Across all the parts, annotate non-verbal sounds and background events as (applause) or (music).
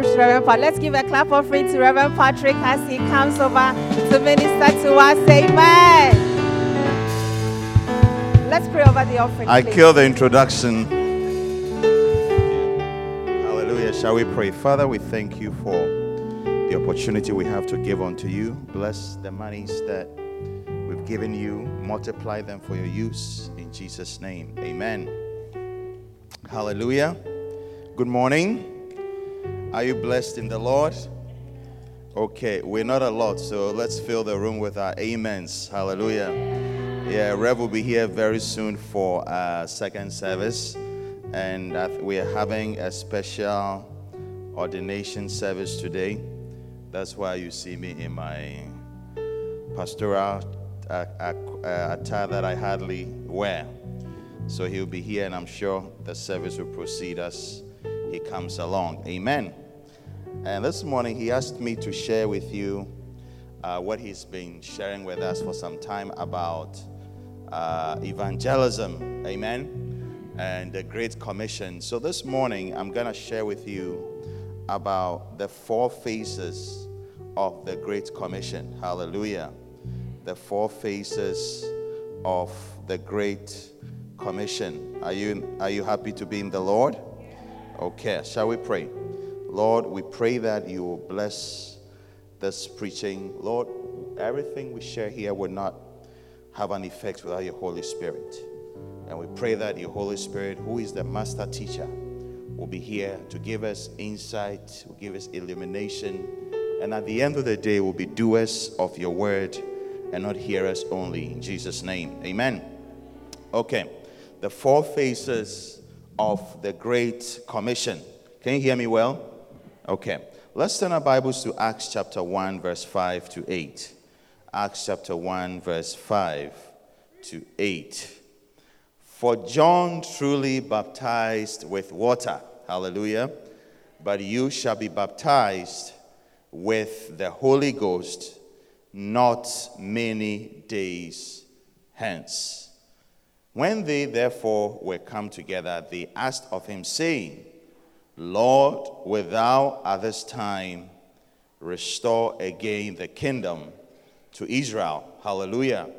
Introduce Reverend Patrick. Let's give a clap offering to Reverend Patrick as he comes over to minister to us. Amen. Let's pray over the offering. I please. kill the introduction. Hallelujah. Shall we pray? Father, we thank you for the opportunity we have to give unto you. Bless the monies that we've given you, multiply them for your use in Jesus' name. Amen. Hallelujah. Good morning. Are you blessed in the Lord? Okay, we're not a lot, so let's fill the room with our amens. Hallelujah. Yeah, Rev will be here very soon for our second service, and we are having a special ordination service today. That's why you see me in my pastoral uh, uh, attire that I hardly wear. So he'll be here, and I'm sure the service will proceed as he comes along. Amen. And this morning, he asked me to share with you uh, what he's been sharing with us for some time about uh, evangelism. Amen. And the Great Commission. So this morning, I'm going to share with you about the four phases of the Great Commission. Hallelujah. The four phases of the Great Commission. Are you, are you happy to be in the Lord? Okay, shall we pray? Lord, we pray that you will bless this preaching. Lord, everything we share here will not have an effect without your Holy Spirit. And we pray that your Holy Spirit, who is the master teacher, will be here to give us insight, will give us illumination, and at the end of the day, will be doers of your word and not hearers only. In Jesus' name, amen. Okay, the four phases of the Great Commission. Can you hear me well? Okay, let's turn our Bibles to Acts chapter 1, verse 5 to 8. Acts chapter 1, verse 5 to 8. For John truly baptized with water, hallelujah, but you shall be baptized with the Holy Ghost not many days hence. When they therefore were come together, they asked of him, saying, Lord, wilt thou at this time restore again the kingdom to Israel? Hallelujah.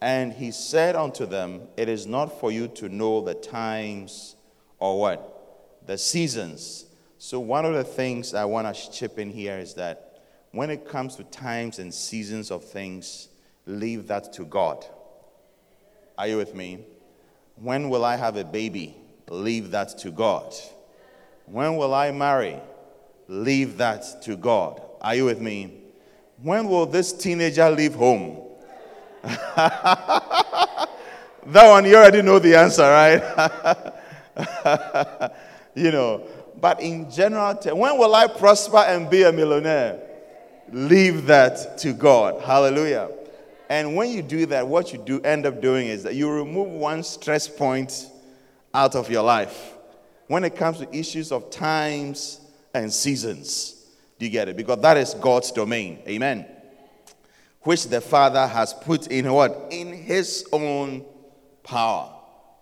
And he said unto them, It is not for you to know the times or what? The seasons. So, one of the things I want to chip in here is that when it comes to times and seasons of things, leave that to God. Are you with me? When will I have a baby? Leave that to God. When will I marry? Leave that to God. Are you with me? When will this teenager leave home? (laughs) that one, you already know the answer, right? (laughs) you know, but in general, when will I prosper and be a millionaire? Leave that to God. Hallelujah. And when you do that, what you do end up doing is that you remove one stress point out of your life when it comes to issues of times and seasons. Do you get it? Because that is God's domain. Amen. Which the Father has put in what? In his own power.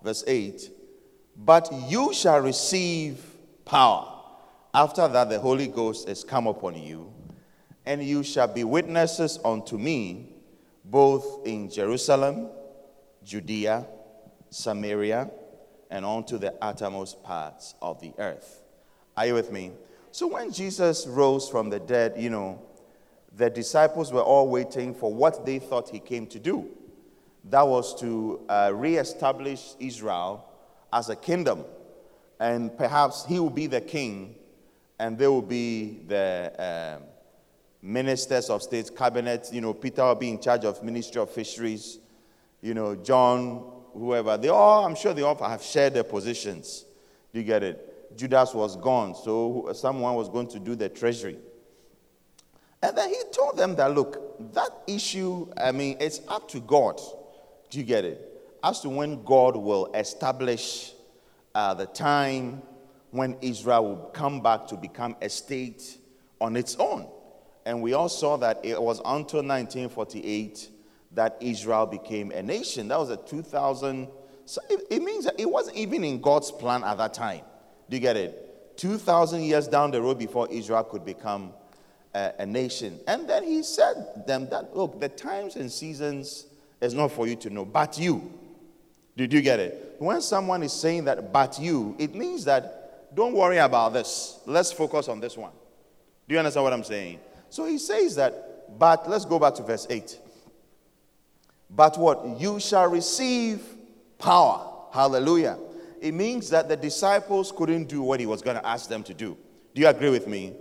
Verse 8. But you shall receive power. After that, the Holy Ghost is come upon you, and you shall be witnesses unto me both in Jerusalem, Judea, Samaria, and unto the uttermost parts of the earth. Are you with me? So when Jesus rose from the dead, you know, the disciples were all waiting for what they thought he came to do. That was to uh, reestablish Israel as a kingdom. And perhaps he will be the king, and they will be the um, ministers of state, cabinet. You know, Peter will be in charge of Ministry of Fisheries. You know, John, whoever. They all, I'm sure they all have shared their positions. Do you get it? Judas was gone, so someone was going to do the treasury. And then he told them that, look, that issue, I mean, it's up to God. Do you get it? As to when God will establish uh, the time when Israel will come back to become a state on its own. And we all saw that it was until 1948 that Israel became a nation. That was a 2000. So it, it means that it wasn't even in God's plan at that time. Do you get it? 2,000 years down the road before Israel could become a, a, nation. And then he said them that, look, the times and seasons is not for you to know, but you. Did you get it? When someone is saying that, but you, it means that don't worry about this. Let's focus on this one. Do you understand what I'm saying? So he says that, but let's go back to verse 8. But what? You shall receive power. Hallelujah. It means that the disciples couldn't do what he was going to ask them to do. Do you agree with me?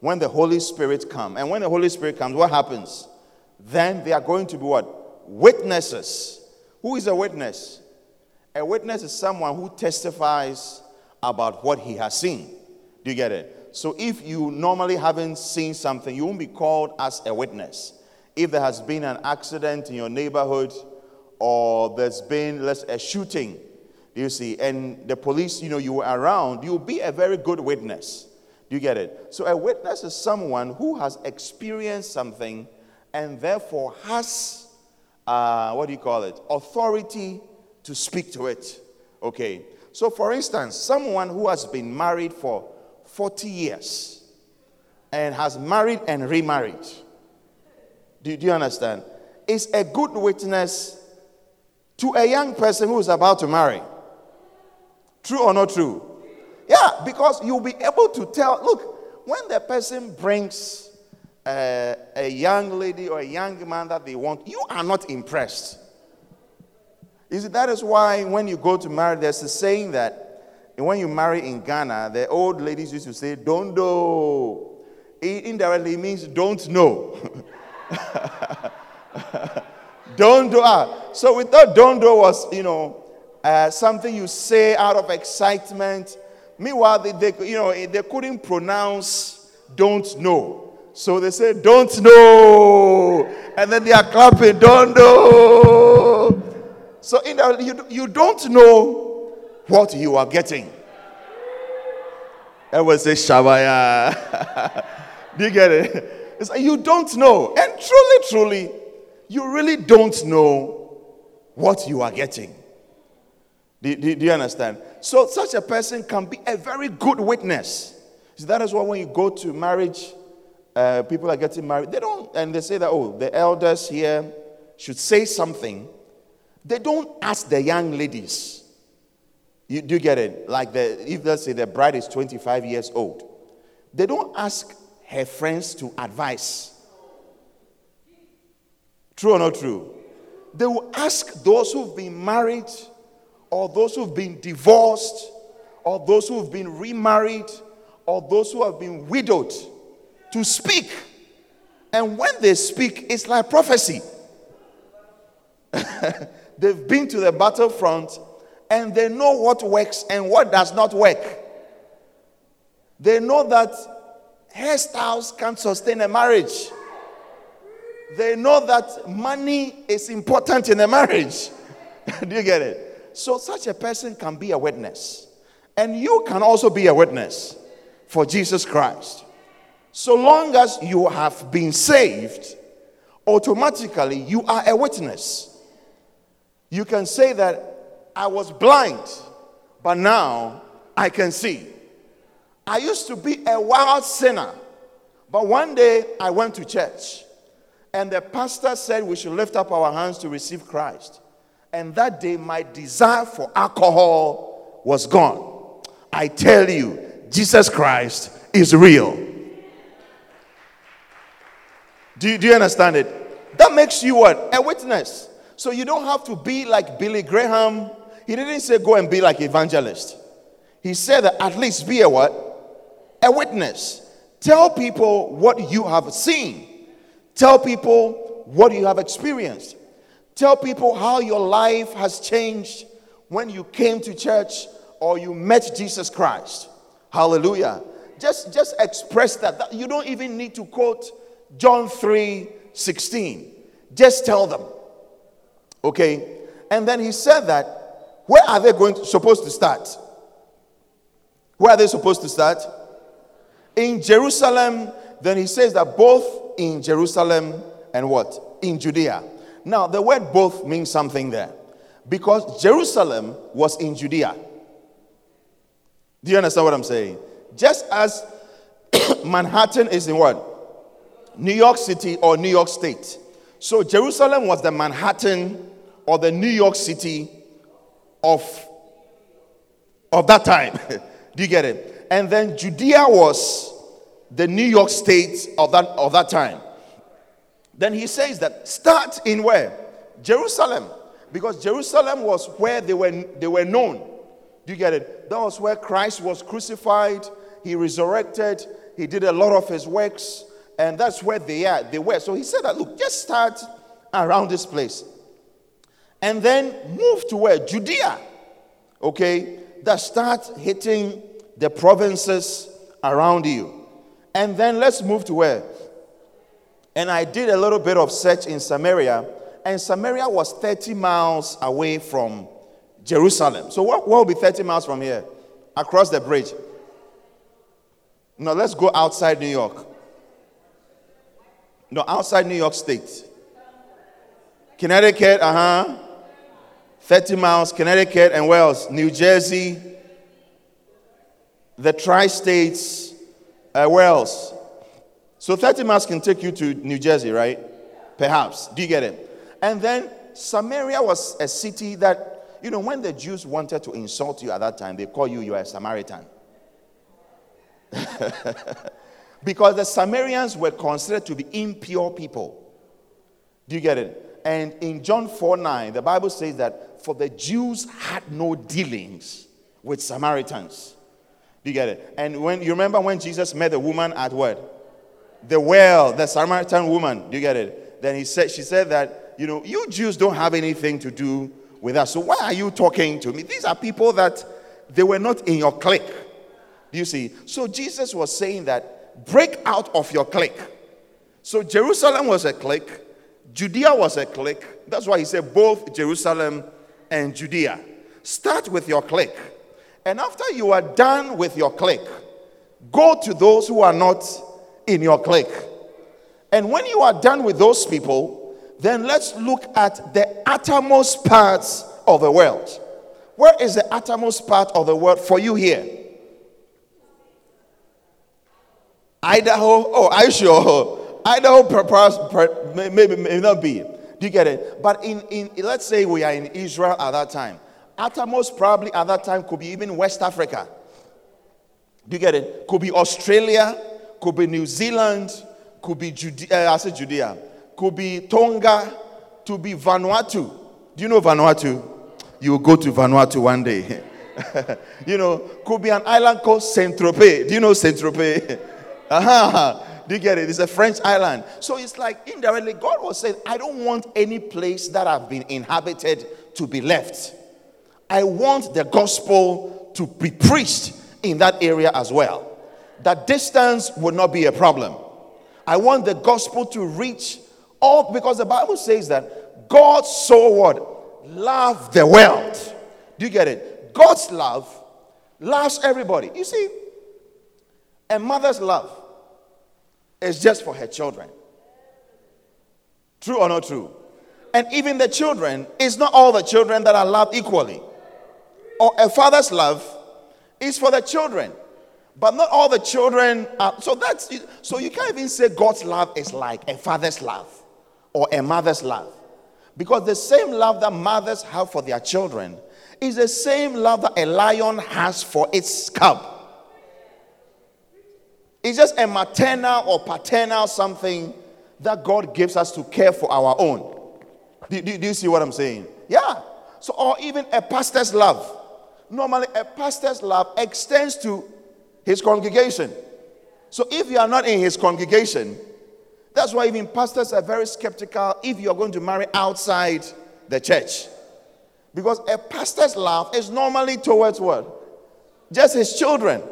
When the Holy Spirit comes, and when the Holy Spirit comes, what happens? Then they are going to be what? Witnesses. Who is a witness? A witness is someone who testifies about what he has seen. Do you get it? So if you normally haven't seen something, you won't be called as a witness. If there has been an accident in your neighborhood or there's been let's, a shooting, do you see, and the police, you know, you were around, you'll be a very good witness. Do you get it? So a witness is someone who has experienced something and therefore has, uh, what do you call it, authority to speak to it. Okay. So, for instance, someone who has been married for 40 years and has married and remarried. Do, do you understand? Is a good witness to a young person who is about to marry. True or not true? Yeah, because you'll be able to tell. Look, when the person brings a, a young lady or a young man that they want, you are not impressed. You see, that is why when you go to marry, there's a saying that and when you marry in Ghana, the old ladies used to say, don't do. It indirectly means don't know. (laughs) don't do. Ah. So we thought don't do was, you know, uh, something you say out of excitement. Meanwhile, they, they, you know, they couldn't pronounce don't know. So they say, don't know. And then they are clapping, don't know. So in the, you, you don't know what you are getting. I will say Shabaya. Do you get it? It's like you don't know. And truly, truly, you really don't know what you are getting. Do, do, do you understand? So, such a person can be a very good witness. That is why when you go to marriage, uh, people are getting married, they don't, and they say that, oh, the elders here should say something. They don't ask the young ladies you do get it? Like the if let's say the bride is 25 years old, they don't ask her friends to advise. True or not true? They will ask those who've been married, or those who've been divorced, or those who've been remarried, or those who have been widowed to speak. And when they speak, it's like prophecy. (laughs) They've been to the battlefront and they know what works and what does not work. They know that hairstyles can sustain a marriage. They know that money is important in a marriage. (laughs) Do you get it? So, such a person can be a witness. And you can also be a witness for Jesus Christ. So long as you have been saved, automatically you are a witness. You can say that I was blind, but now I can see. I used to be a wild sinner, but one day I went to church and the pastor said we should lift up our hands to receive Christ. And that day, my desire for alcohol was gone. I tell you, Jesus Christ is real. Do you, do you understand it? That makes you what? A witness. So you don't have to be like Billy Graham he didn't say go and be like evangelist. He said that at least be a what? A witness. Tell people what you have seen. Tell people what you have experienced. Tell people how your life has changed when you came to church or you met Jesus Christ. Hallelujah. Just just express that. You don't even need to quote John 3 16. Just tell them. Okay? And then he said that where are they going to, supposed to start? Where are they supposed to start? In Jerusalem. Then he says that both in Jerusalem and what? In Judea. Now, the word both means something there because Jerusalem was in Judea. Do you understand what I'm saying? Just as (coughs) Manhattan is in what? New York City or New York State. So Jerusalem was the Manhattan or the New York City of, of that time. (laughs) Do you get it? And then Judea was the New York State of that, of that time. Then he says that start in where? Jerusalem. Because Jerusalem was where they were, they were known. Do you get it? That was where Christ was crucified, he resurrected, he did a lot of his works, and that's where they are. They were. So he said that look, just start around this place. And then move to where? Judea. Okay? That start hitting the provinces around you. And then let's move to where? And I did a little bit of search in Samaria, and Samaria was 30 miles away from Jerusalem. So, what, what will be 30 miles from here? Across the bridge. Now let's go outside New York. No, outside New York State. Connecticut, uh huh. 30 miles, Connecticut and Wales, New Jersey, the tri states, uh, Wales. So 30 miles can take you to New Jersey, right? Perhaps. Do you get it? And then Samaria was a city that, you know, when the Jews wanted to insult you at that time, they call you, you are a Samaritan. (laughs) because the Samaritans were considered to be impure people. Do you get it? And in John 4 9, the Bible says that for the Jews had no dealings with Samaritans. Do you get it? And when you remember when Jesus met the woman at what? The well, the Samaritan woman. Do you get it? Then he said, she said that, you know, you Jews don't have anything to do with us. So why are you talking to me? These are people that they were not in your clique. Do you see? So Jesus was saying that break out of your clique. So Jerusalem was a clique, Judea was a clique. That's why he said both Jerusalem and Judea. Start with your clique. And after you are done with your clique, go to those who are not in your clique. And when you are done with those people, then let's look at the uttermost parts of the world. Where is the uttermost part of the world for you here? Idaho. Oh, are you sure? (laughs) Idaho, perhaps, maybe, maybe not be. Do you get it? But in, in, let's say we are in Israel at that time. Uttermost probably at that time could be even West Africa. Do you get it? Could be Australia, could be New Zealand, could be Judea, uh, I said Judea, could be Tonga, to be Vanuatu. Do you know Vanuatu? You will go to Vanuatu one day. (laughs) you know, could be an island called Saint Tropez. Do you know Saint Tropez? (laughs) Uh-huh. (laughs) Do you get it? It's a French island. So it's like indirectly, God was saying, I don't want any place that I've been inhabited to be left. I want the gospel to be preached in that area as well. That distance would not be a problem. I want the gospel to reach all because the Bible says that God so what? Love the world. Do you get it? God's love loves everybody. You see, a mother's love is just for her children. True or not true? And even the children, it's not all the children that are loved equally. Or a father's love is for the children. But not all the children are. So that's so you can't even say God's love is like a father's love or a mother's love. Because the same love that mothers have for their children is the same love that a lion has for its cub. It's just a maternal or paternal something that God gives us to care for our own. Do, do, do, you see what I'm saying? Yeah. So, or even a pastor's love. Normally, a pastor's love extends to his congregation. So, if you are not in his congregation, that's why even pastors are very skeptical if you're going to marry outside the church. Because a pastor's love is normally towards what? Just his children.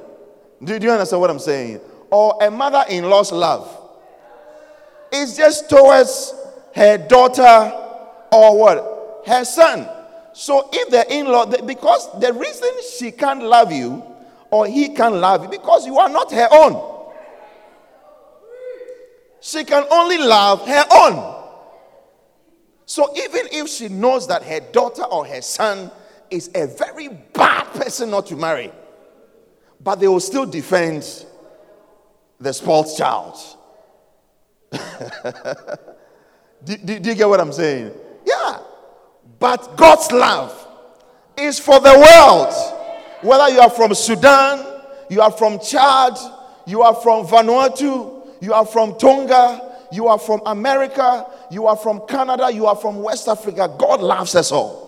Do, do you understand what I'm saying? Or a mother in law's love. It's just towards her daughter or what? Her son. So if the in law, because the reason she can't love you or he can't love you, because you are not her own. She can only love her own. So even if she knows that her daughter or her son is a very bad person not to marry, but they will still defend the spoiled child. (laughs) do, do, do you get what I'm saying? Yeah. But God's love is for the world. Whether you are from Sudan, you are from Chad, you are from Vanuatu, you are from Tonga, you are from America, you are from Canada, you are from West Africa, God loves us all.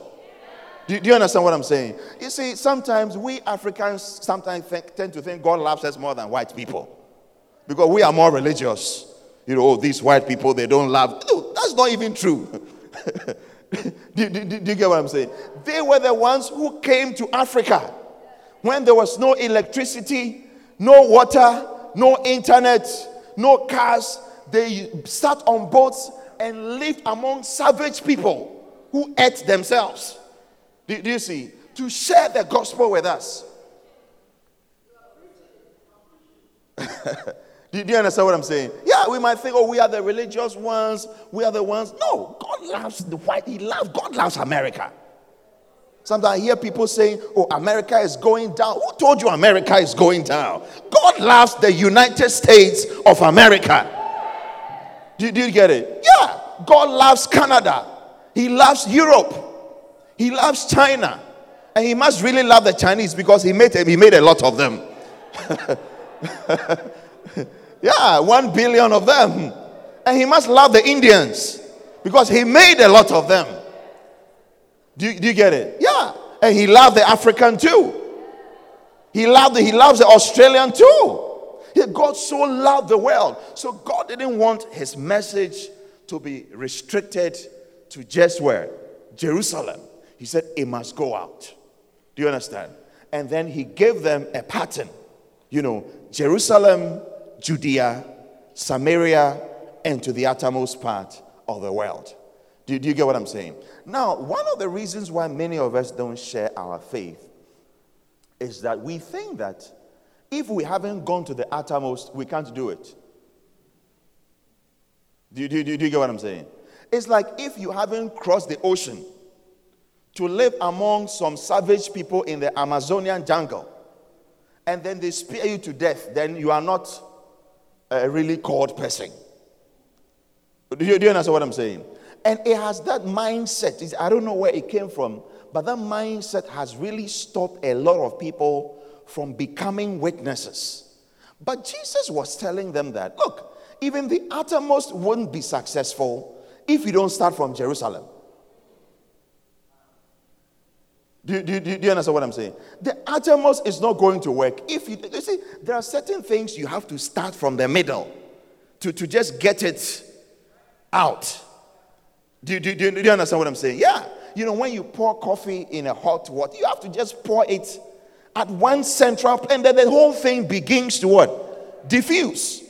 Do, do you understand what I'm saying? You see, sometimes we Africans sometimes think, tend to think God loves us more than white people because we are more religious. You know, oh, these white people, they don't love. No, that's not even true. (laughs) do, do, do, you get what I'm saying? They were the ones who came to Africa when there was no electricity, no water, no internet, no cars. They sat on boats and lived among savage people who ate themselves. Do, do you see? To share the gospel with us. (laughs) do, do you understand what I'm saying? Yeah, we might think, oh, we are the religious ones, we are the ones. No, God loves the white, He loves, God loves America. Sometimes I hear people saying, oh, America is going down. Who told you America is going down? God loves the United States of America. Do, do you get it? Yeah, God loves Canada, He loves Europe. He loves China. And he must really love the Chinese because he made, he made a lot of them. (laughs) yeah, one billion of them. And he must love the Indians because he made a lot of them. Do you, do you get it? Yeah. And he loved the African too. He loved the, he loves the Australian too. God so loved the world. So God didn't want his message to be restricted to just where? Jerusalem. He said, It must go out. Do you understand? And then he gave them a pattern. You know, Jerusalem, Judea, Samaria, and to the uttermost part of the world. Do, do you get what I'm saying? Now, one of the reasons why many of us don't share our faith is that we think that if we haven't gone to the uttermost, we can't do it. Do, do, do, do you get what I'm saying? It's like if you haven't crossed the ocean, to live among some savage people in the Amazonian jungle, and then they spear you to death, then you are not a really called person. Do you, do you understand what I'm saying? And it has that mindset. It's, I don't know where it came from, but that mindset has really stopped a lot of people from becoming witnesses. But Jesus was telling them that, look, even the uttermost wouldn't be successful if you don't start from Jerusalem. Do, do, do, do, you understand what I'm saying? The uttermost is not going to work. If you, you see, there are certain things you have to start from the middle to, to just get it out. Do, do, do, do you understand what I'm saying? Yeah. You know, when you pour coffee in a hot water, you have to just pour it at one central and then the whole thing begins to what? Diffuse.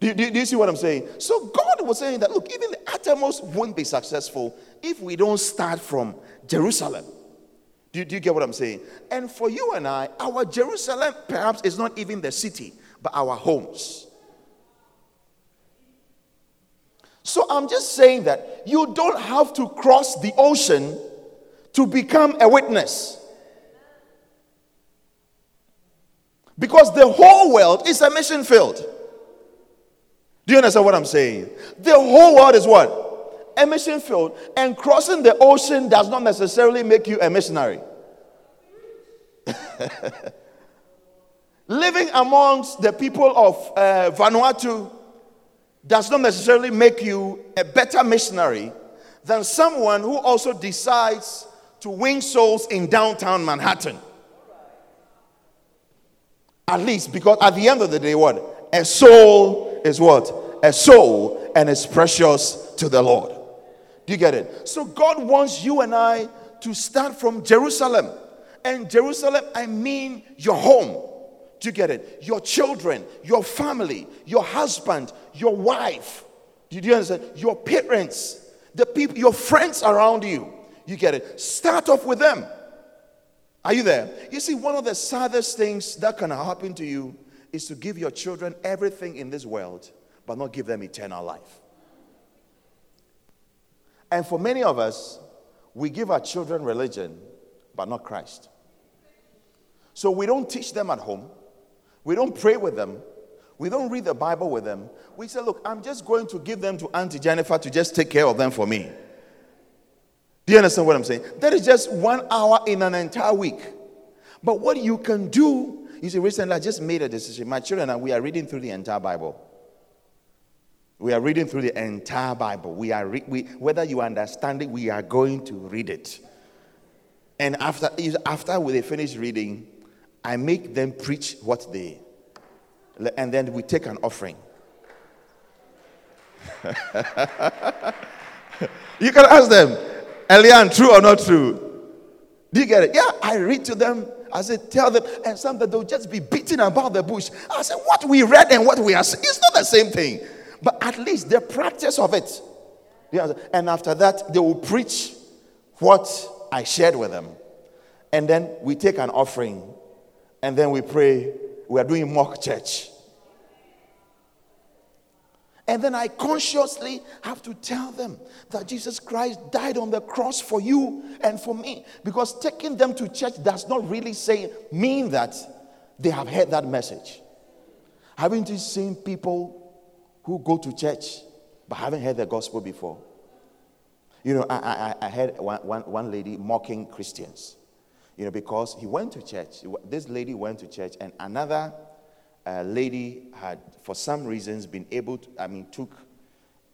Do, do, do, you see what I'm saying? So God was saying that, look, even the uttermost won't be successful if we don't start from Jerusalem. Do you, do you get what I'm saying? And for you and I, our Jerusalem perhaps is not even the city, but our homes. So I'm just saying that you don't have to cross the ocean to become a witness. Because the whole world is a mission field. Do you understand what I'm saying? The whole world is what? A mission field, and crossing the ocean does not necessarily make you a missionary. (laughs) Living amongst the people of uh, Vanuatu does not necessarily make you a better missionary than someone who also decides to win souls in downtown Manhattan. At least, because at the end of the day, what? A soul is what? A soul, and it's precious to the Lord. Do you get it? So God wants you and I to start from Jerusalem. And Jerusalem, I mean your home. Do you get it? Your children, your family, your husband, your wife. Did you understand? Your parents, the people, your friends around you. You get it? Start off with them. Are you there? You see, one of the saddest things that can happen to you is to give your children everything in this world, but not give them eternal life. And for many of us, we give our children religion, but not Christ. So we don't teach them at home, we don't pray with them, we don't read the Bible with them. We say, Look, I'm just going to give them to Auntie Jennifer to just take care of them for me. Do you understand what I'm saying? That is just one hour in an entire week. But what you can do, you see, recently I just made a decision. My children and we are reading through the entire Bible. We are reading through the entire Bible. We are re- we, whether you understand it, we are going to read it. And after after they finish reading, I make them preach what they, and then we take an offering. (laughs) you can ask them, Elian, true or not true? Do you get it? Yeah, I read to them. I said, tell them, and some that they'll just be beating about the bush. I said, what we read and what we are saying, it's not the same thing. But at least the practice of it. And after that, they will preach what I shared with them. And then we take an offering. And then we pray. We are doing mock church. And then I consciously have to tell them that Jesus Christ died on the cross for you and for me. Because taking them to church does not really say, mean that they have heard that message. Haven't you seen people who go to church but haven't heard the gospel before? You know, I, I, I heard one, one, one lady mocking Christians, you know, because he went to church. This lady went to church, and another a lady had, for some reasons, been able to, I mean, took,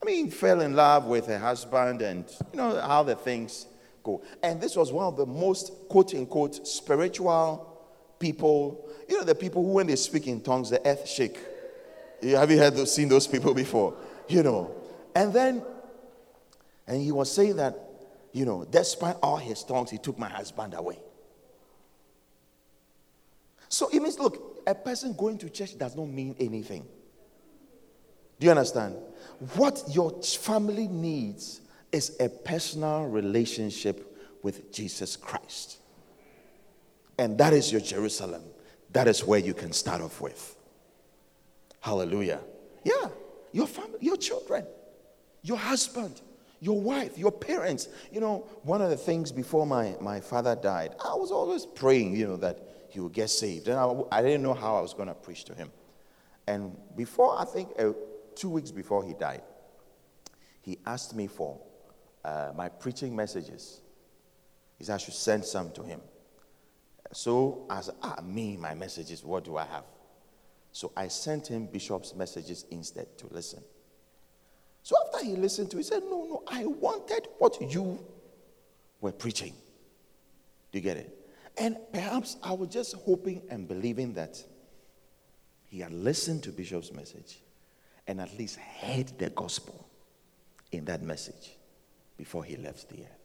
I mean, fell in love with her husband and, you know, how the things go. And this was one of the most, quote unquote, spiritual people, you know, the people who, when they speak in tongues, the earth shake. Have you heard those, seen those people before? You know. And then, and he was saying that, you know, despite all his tongues, he took my husband away. So it means, look, a person going to church does not mean anything. Do you understand? What your family needs is a personal relationship with Jesus Christ. And that is your Jerusalem. That is where you can start off with. Hallelujah. Yeah, your family, your children, your husband, your wife, your parents. You know, one of the things before my, my father died, I was always praying, you know, that he would get saved. And I, I didn't know how I was going to preach to him. And before, I think uh, two weeks before he died, he asked me for uh, my preaching messages. He said I should send some to him. So I said, ah, me, my messages, what do I have? So I sent him Bishop's messages instead to listen. So after he listened to it, he said, No, no, I wanted what you were preaching. Do you get it? And perhaps I was just hoping and believing that he had listened to Bishop's message and at least heard the gospel in that message before he left the earth.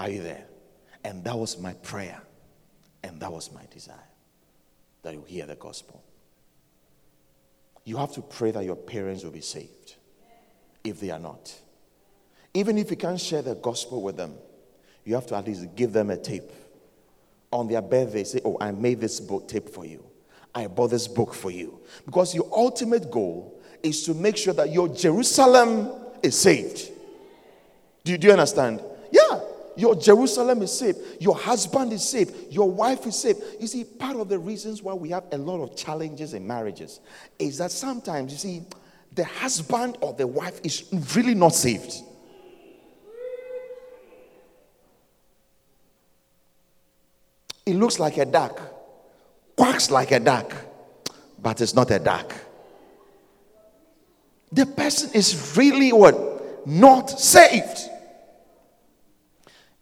Are you there? And that was my prayer, and that was my desire that you hear the gospel. You have to pray that your parents will be saved if they are not. Even if you can't share the gospel with them, you have to at least give them a tape. On their birthday, say, Oh, I made this book tape for you. I bought this book for you. Because your ultimate goal is to make sure that your Jerusalem is saved. Do you, do you understand? Your Jerusalem is saved. Your husband is saved. Your wife is saved. You see, part of the reasons why we have a lot of challenges in marriages is that sometimes, you see, the husband or the wife is really not saved. It looks like a duck, quacks like a duck, but it's not a duck. The person is really what? Not saved.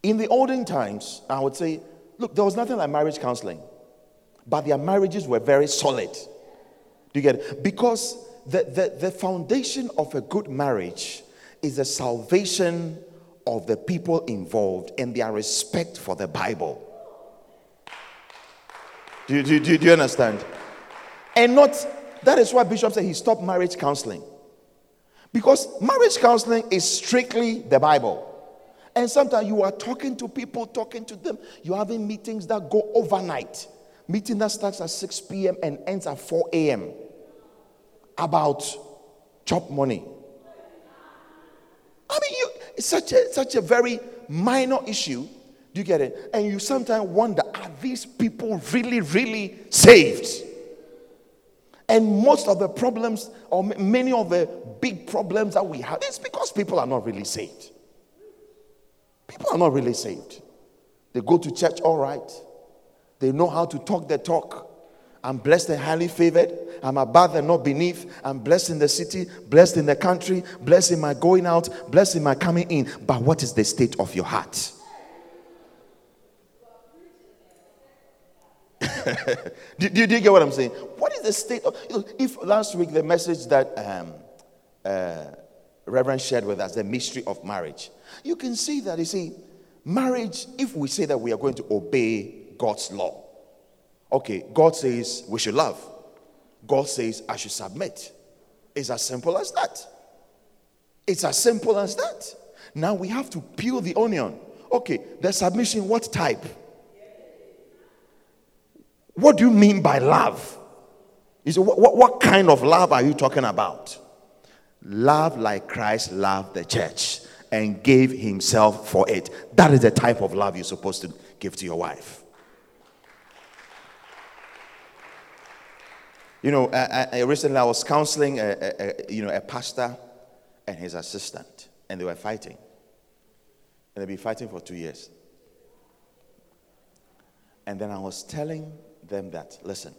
In the olden times, I would say, look, there was nothing like marriage counseling, but their marriages were very solid. Do you get it? Because the, the, the foundation of a good marriage is the salvation of the people involved and their respect for the Bible. Do you, do, do, do you understand? And not, That is why Bishop said he stopped marriage counseling. Because marriage counseling is strictly the Bible. And sometimes you are talking to people, talking to them. You're having meetings that go overnight. Meeting that starts at 6 p.m. and ends at 4 a.m. About chop money. I mean, you, it's such a, such a very minor issue. Do you get it? And you sometimes wonder are these people really, really saved? And most of the problems, or many of the big problems that we have, is because people are not really saved. People are not really saved. They go to church all right, they know how to talk the talk. I'm blessed and highly favored. I'm above and not beneath. I'm blessed in the city, blessed in the country, blessed in my going out, blessed in my coming in. But what is the state of your heart? (laughs) do, do, do, you get what I'm saying? What is the state of. If last week the message that um, uh, Reverend shared with us, the mystery of marriage, you can see that, you see, marriage, if we say that we are going to obey God's law, okay, God says we should love, God says I should submit. It's as simple as that. It's as simple as that. Now we have to peel the onion. Okay, the submission, what type? What do you mean by love? You say, what, what, what kind of love are you talking about? Love like Christ loved the church and gave himself for it. That is the type of love you're supposed to give to your wife. You know, I, I, recently I was counseling a, a, a, you know, a pastor and his assistant, and they were fighting. And they've been fighting for two years. And then I was telling them that, listen,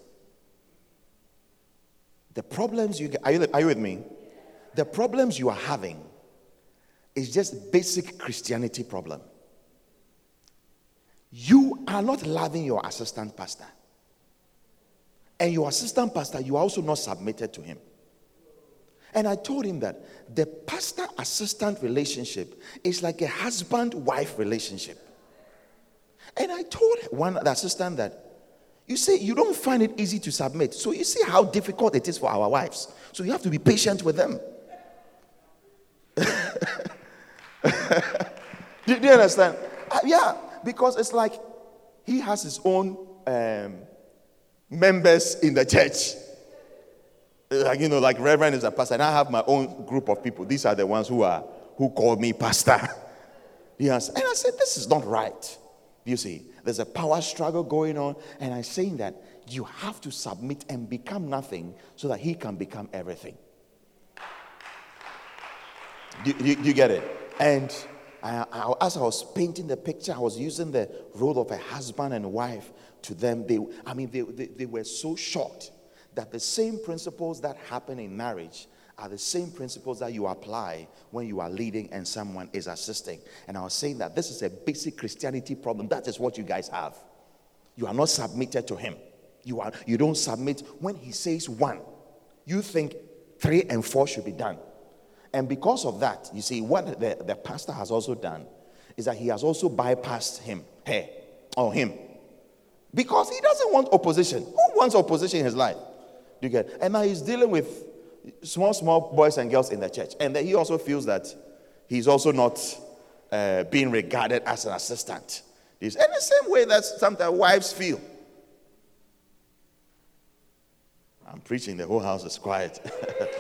the problems you get, are you, are you with me? The problems you are having is just basic Christianity problem. You are not loving your assistant pastor. And your assistant pastor, you are also not submitted to him. And I told him that the pastor assistant relationship is like a husband wife relationship. And I told one the assistant that you say you don't find it easy to submit. So you see how difficult it is for our wives. So you have to be patient with them. (laughs) do, do, you understand? Uh, yeah, because it's like he has his own um, members in the church. Like, you know, like Reverend is a pastor, and I have my own group of people. These are the ones who are who call me pastor. (laughs) yes. And I said, This is not right. You see, there's a power struggle going on, and I'm saying that you have to submit and become nothing so that he can become everything. Do you get it? And I, I, as I was painting the picture, I was using the role of a husband and wife to them. They, I mean, they, they, they were so shocked that the same principles that happen in marriage are the same principles that you apply when you are leading and someone is assisting. And I was saying that this is a basic Christianity problem. That is what you guys have. You are not submitted to him. You are you don't submit when he says one. You think three and four should be done. And because of that, you see, what the, the pastor has also done is that he has also bypassed him, her, or him. Because he doesn't want opposition. Who wants opposition in his life? Do you get? And now he's dealing with small, small boys and girls in the church. And he also feels that he's also not uh, being regarded as an assistant. He's in the same way that sometimes wives feel. I'm preaching, the whole house is quiet. (laughs)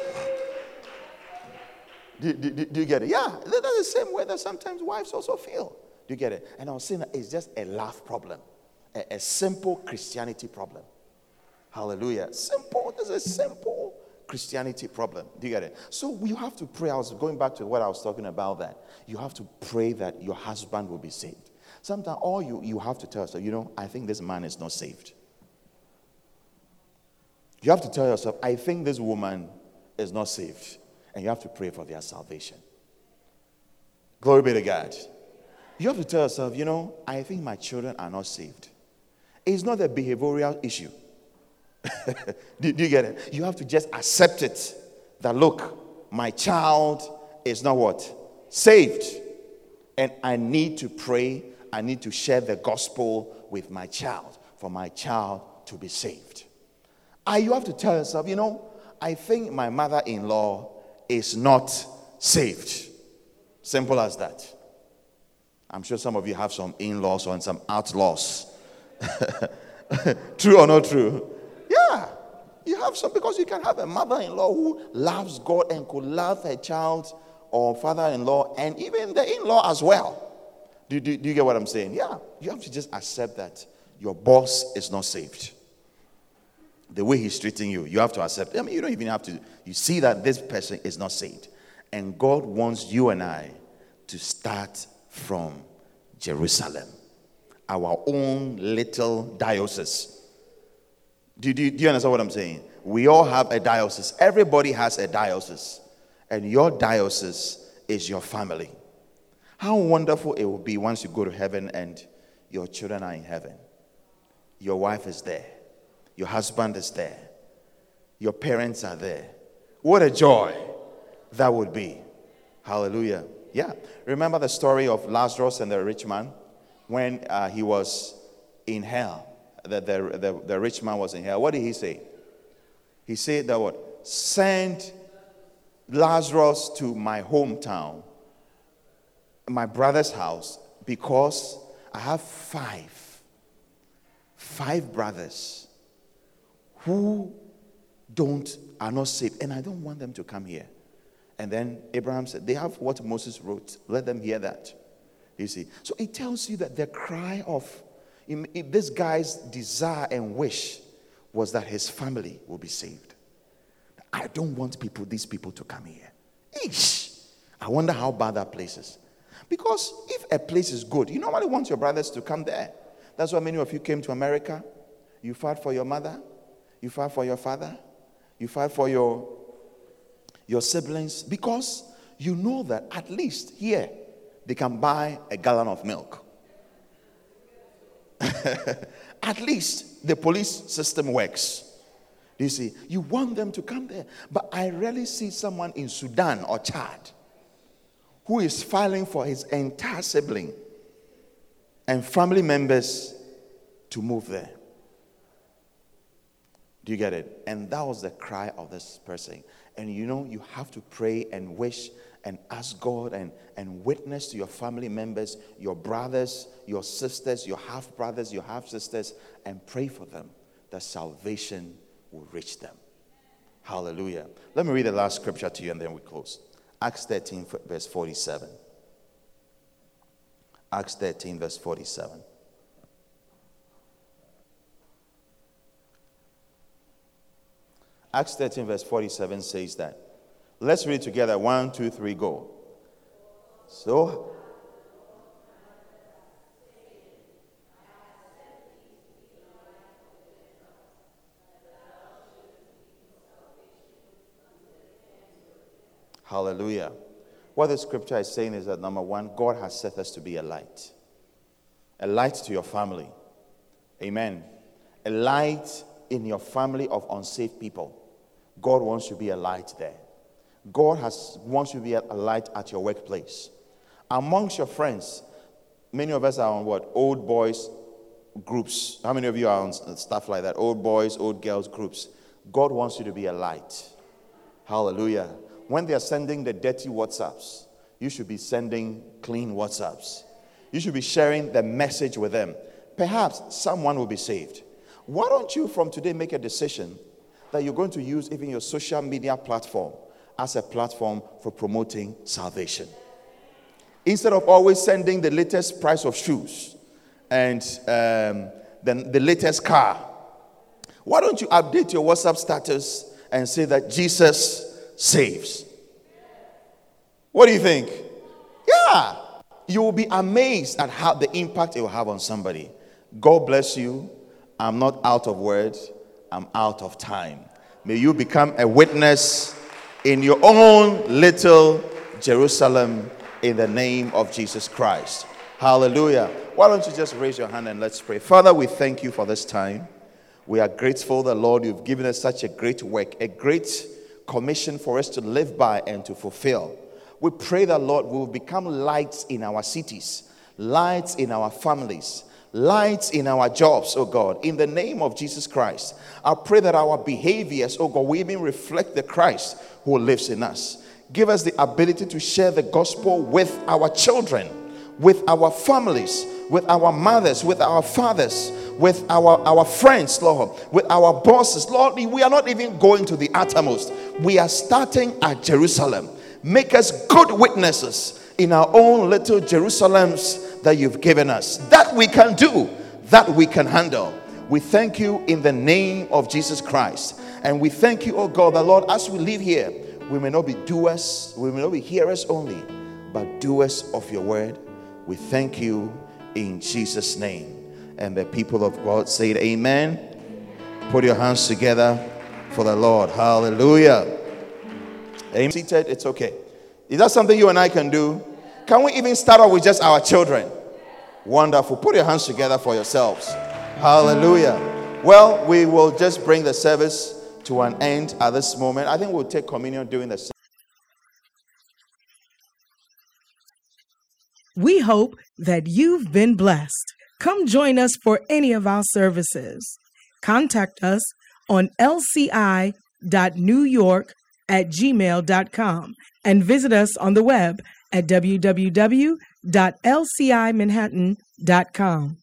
Do, do, do, you get it? Yeah, that's the same way that sometimes wives also feel. Do you get it? And I was saying that it's just a laugh problem, a, a simple Christianity problem. Hallelujah. Simple, there's a simple Christianity problem. Do you get it? So you have to pray. I was going back to what I was talking about that. You have to pray that your husband will be saved. Sometimes all you, you have to tell yourself, you know, I think this man is not saved. You have to tell yourself, I think this woman is not saved and you have to pray for their salvation. Glory be to God. You have to tell yourself, you know, I think my children are not saved. It's not a behavioral issue. (laughs) do, do you get it? You have to just accept it that, look, my child is not what? Saved. And I need to pray, I need to share the gospel with my child for my child to be saved. I, you have to tell yourself, you know, I think my mother in law is not saved. Simple as that. I'm sure some of you have some in laws or some outlaws. (laughs) true or not true? Yeah. You have some because you can have a mother in law who loves God and could love her child or father in law and even the in law as well. Do, do, do you get what I'm saying? Yeah. You have to just accept that your boss is not saved. The way he's treating you, you have to accept. I mean, you don't even have to. You see that this person is not saved. And God wants you and I to start from Jerusalem, our own little diocese. Do, do, do you understand what I'm saying? We all have a diocese. Everybody has a diocese. And your diocese is your family. How wonderful it will be once you go to heaven and your children are in heaven. Your wife is there, your husband is there, your parents are there. What a joy that would be. Hallelujah. Yeah. Remember the story of Lazarus and the rich man when uh, he was in hell? The, the, the, the rich man was in hell. What did he say? He said that what? Send Lazarus to my hometown, my brother's house, because I have five, five brothers who don't are not saved, and I don't want them to come here. And then Abraham said, They have what Moses wrote. Let them hear that. You see. So it tells you that the cry of this guy's desire and wish was that his family will be saved. I don't want people, these people to come here. Eesh. I wonder how bad that place is. Because if a place is good, you normally want your brothers to come there. That's why many of you came to America. You fought for your mother, you fought for your father, you fought for your your siblings, because you know that at least here they can buy a gallon of milk. (laughs) at least the police system works. You see, you want them to come there. But I rarely see someone in Sudan or Chad who is filing for his entire sibling and family members to move there. Do you get it? And that was the cry of this person. And you know, you have to pray and wish and ask God and, and witness to your family members, your brothers, your sisters, your half brothers, your half sisters, and pray for them that salvation will reach them. Hallelujah. Let me read the last scripture to you and then we close. Acts 13, verse 47. Acts 13, verse 47. Acts 13, verse 47 says that. Let's read together. One, two, three, go. So, Hallelujah. What the scripture is saying is that number one, God has set us to be a light. A light to your family. Amen. A light in your family of unsafe people. God wants you to be a light there. God has, wants you to be a, light at your workplace. Amongst your friends, many of us are on what? Old boys groups. How many of you are on stuff like that? Old boys, old girls groups. God wants you to be a light. Hallelujah. When they are sending the dirty WhatsApps, you should be sending clean WhatsApps. You should be sharing the message with them. Perhaps someone will be saved. Why don't you from today make a decision that you're going to use even your social media platform as a platform for promoting salvation. Instead of always sending the latest price of shoes and um, then the latest car, why don't you update your WhatsApp status and say that Jesus saves? What do you think? Yeah, you will be amazed at how the impact it will have on somebody. God bless you. I'm not out of words. I'm out of time. May you become a witness in your own little Jerusalem in the name of Jesus Christ. Hallelujah. Why don't you just raise your hand and let's pray. Father, we thank you for this time. We are grateful that, Lord, you've given us such a great work, a great commission for us to live by and to fulfill. We pray that, Lord, we will become lights in our cities, lights in our families, lights in our jobs, oh God, in the name of Jesus Christ. I pray that our behaviors, oh God, will even reflect the Christ who lives in us. Give us the ability to share the gospel with our children, with our families, with our mothers, with our fathers, with our, our friends, Lord, with our bosses. Lord, we are not even going to the uttermost. We are starting at Jerusalem. Make us good witnesses in our own little Jerusalems that you've given us. That we can do, that we can handle. We thank you in the name of Jesus Christ. And we thank you, oh God, that Lord, as we live here, we may not be doers, we may not be hearers only, but doers of your word. We thank you in Jesus' name. And the people of God said, Amen. Put your hands together for the Lord. Hallelujah. Amen. Seated, it's okay. Is that something you and I can do? Can we even start off with just our children? Wonderful. Put your hands together for yourselves. Hallelujah. Well, we will just bring the service to an end at this moment. I think we'll take communion during the We hope that you've been blessed. Come join us for any of our services. Contact us on lci.newyork at gmail.com and visit us on the web at www.lcimanhattan.com.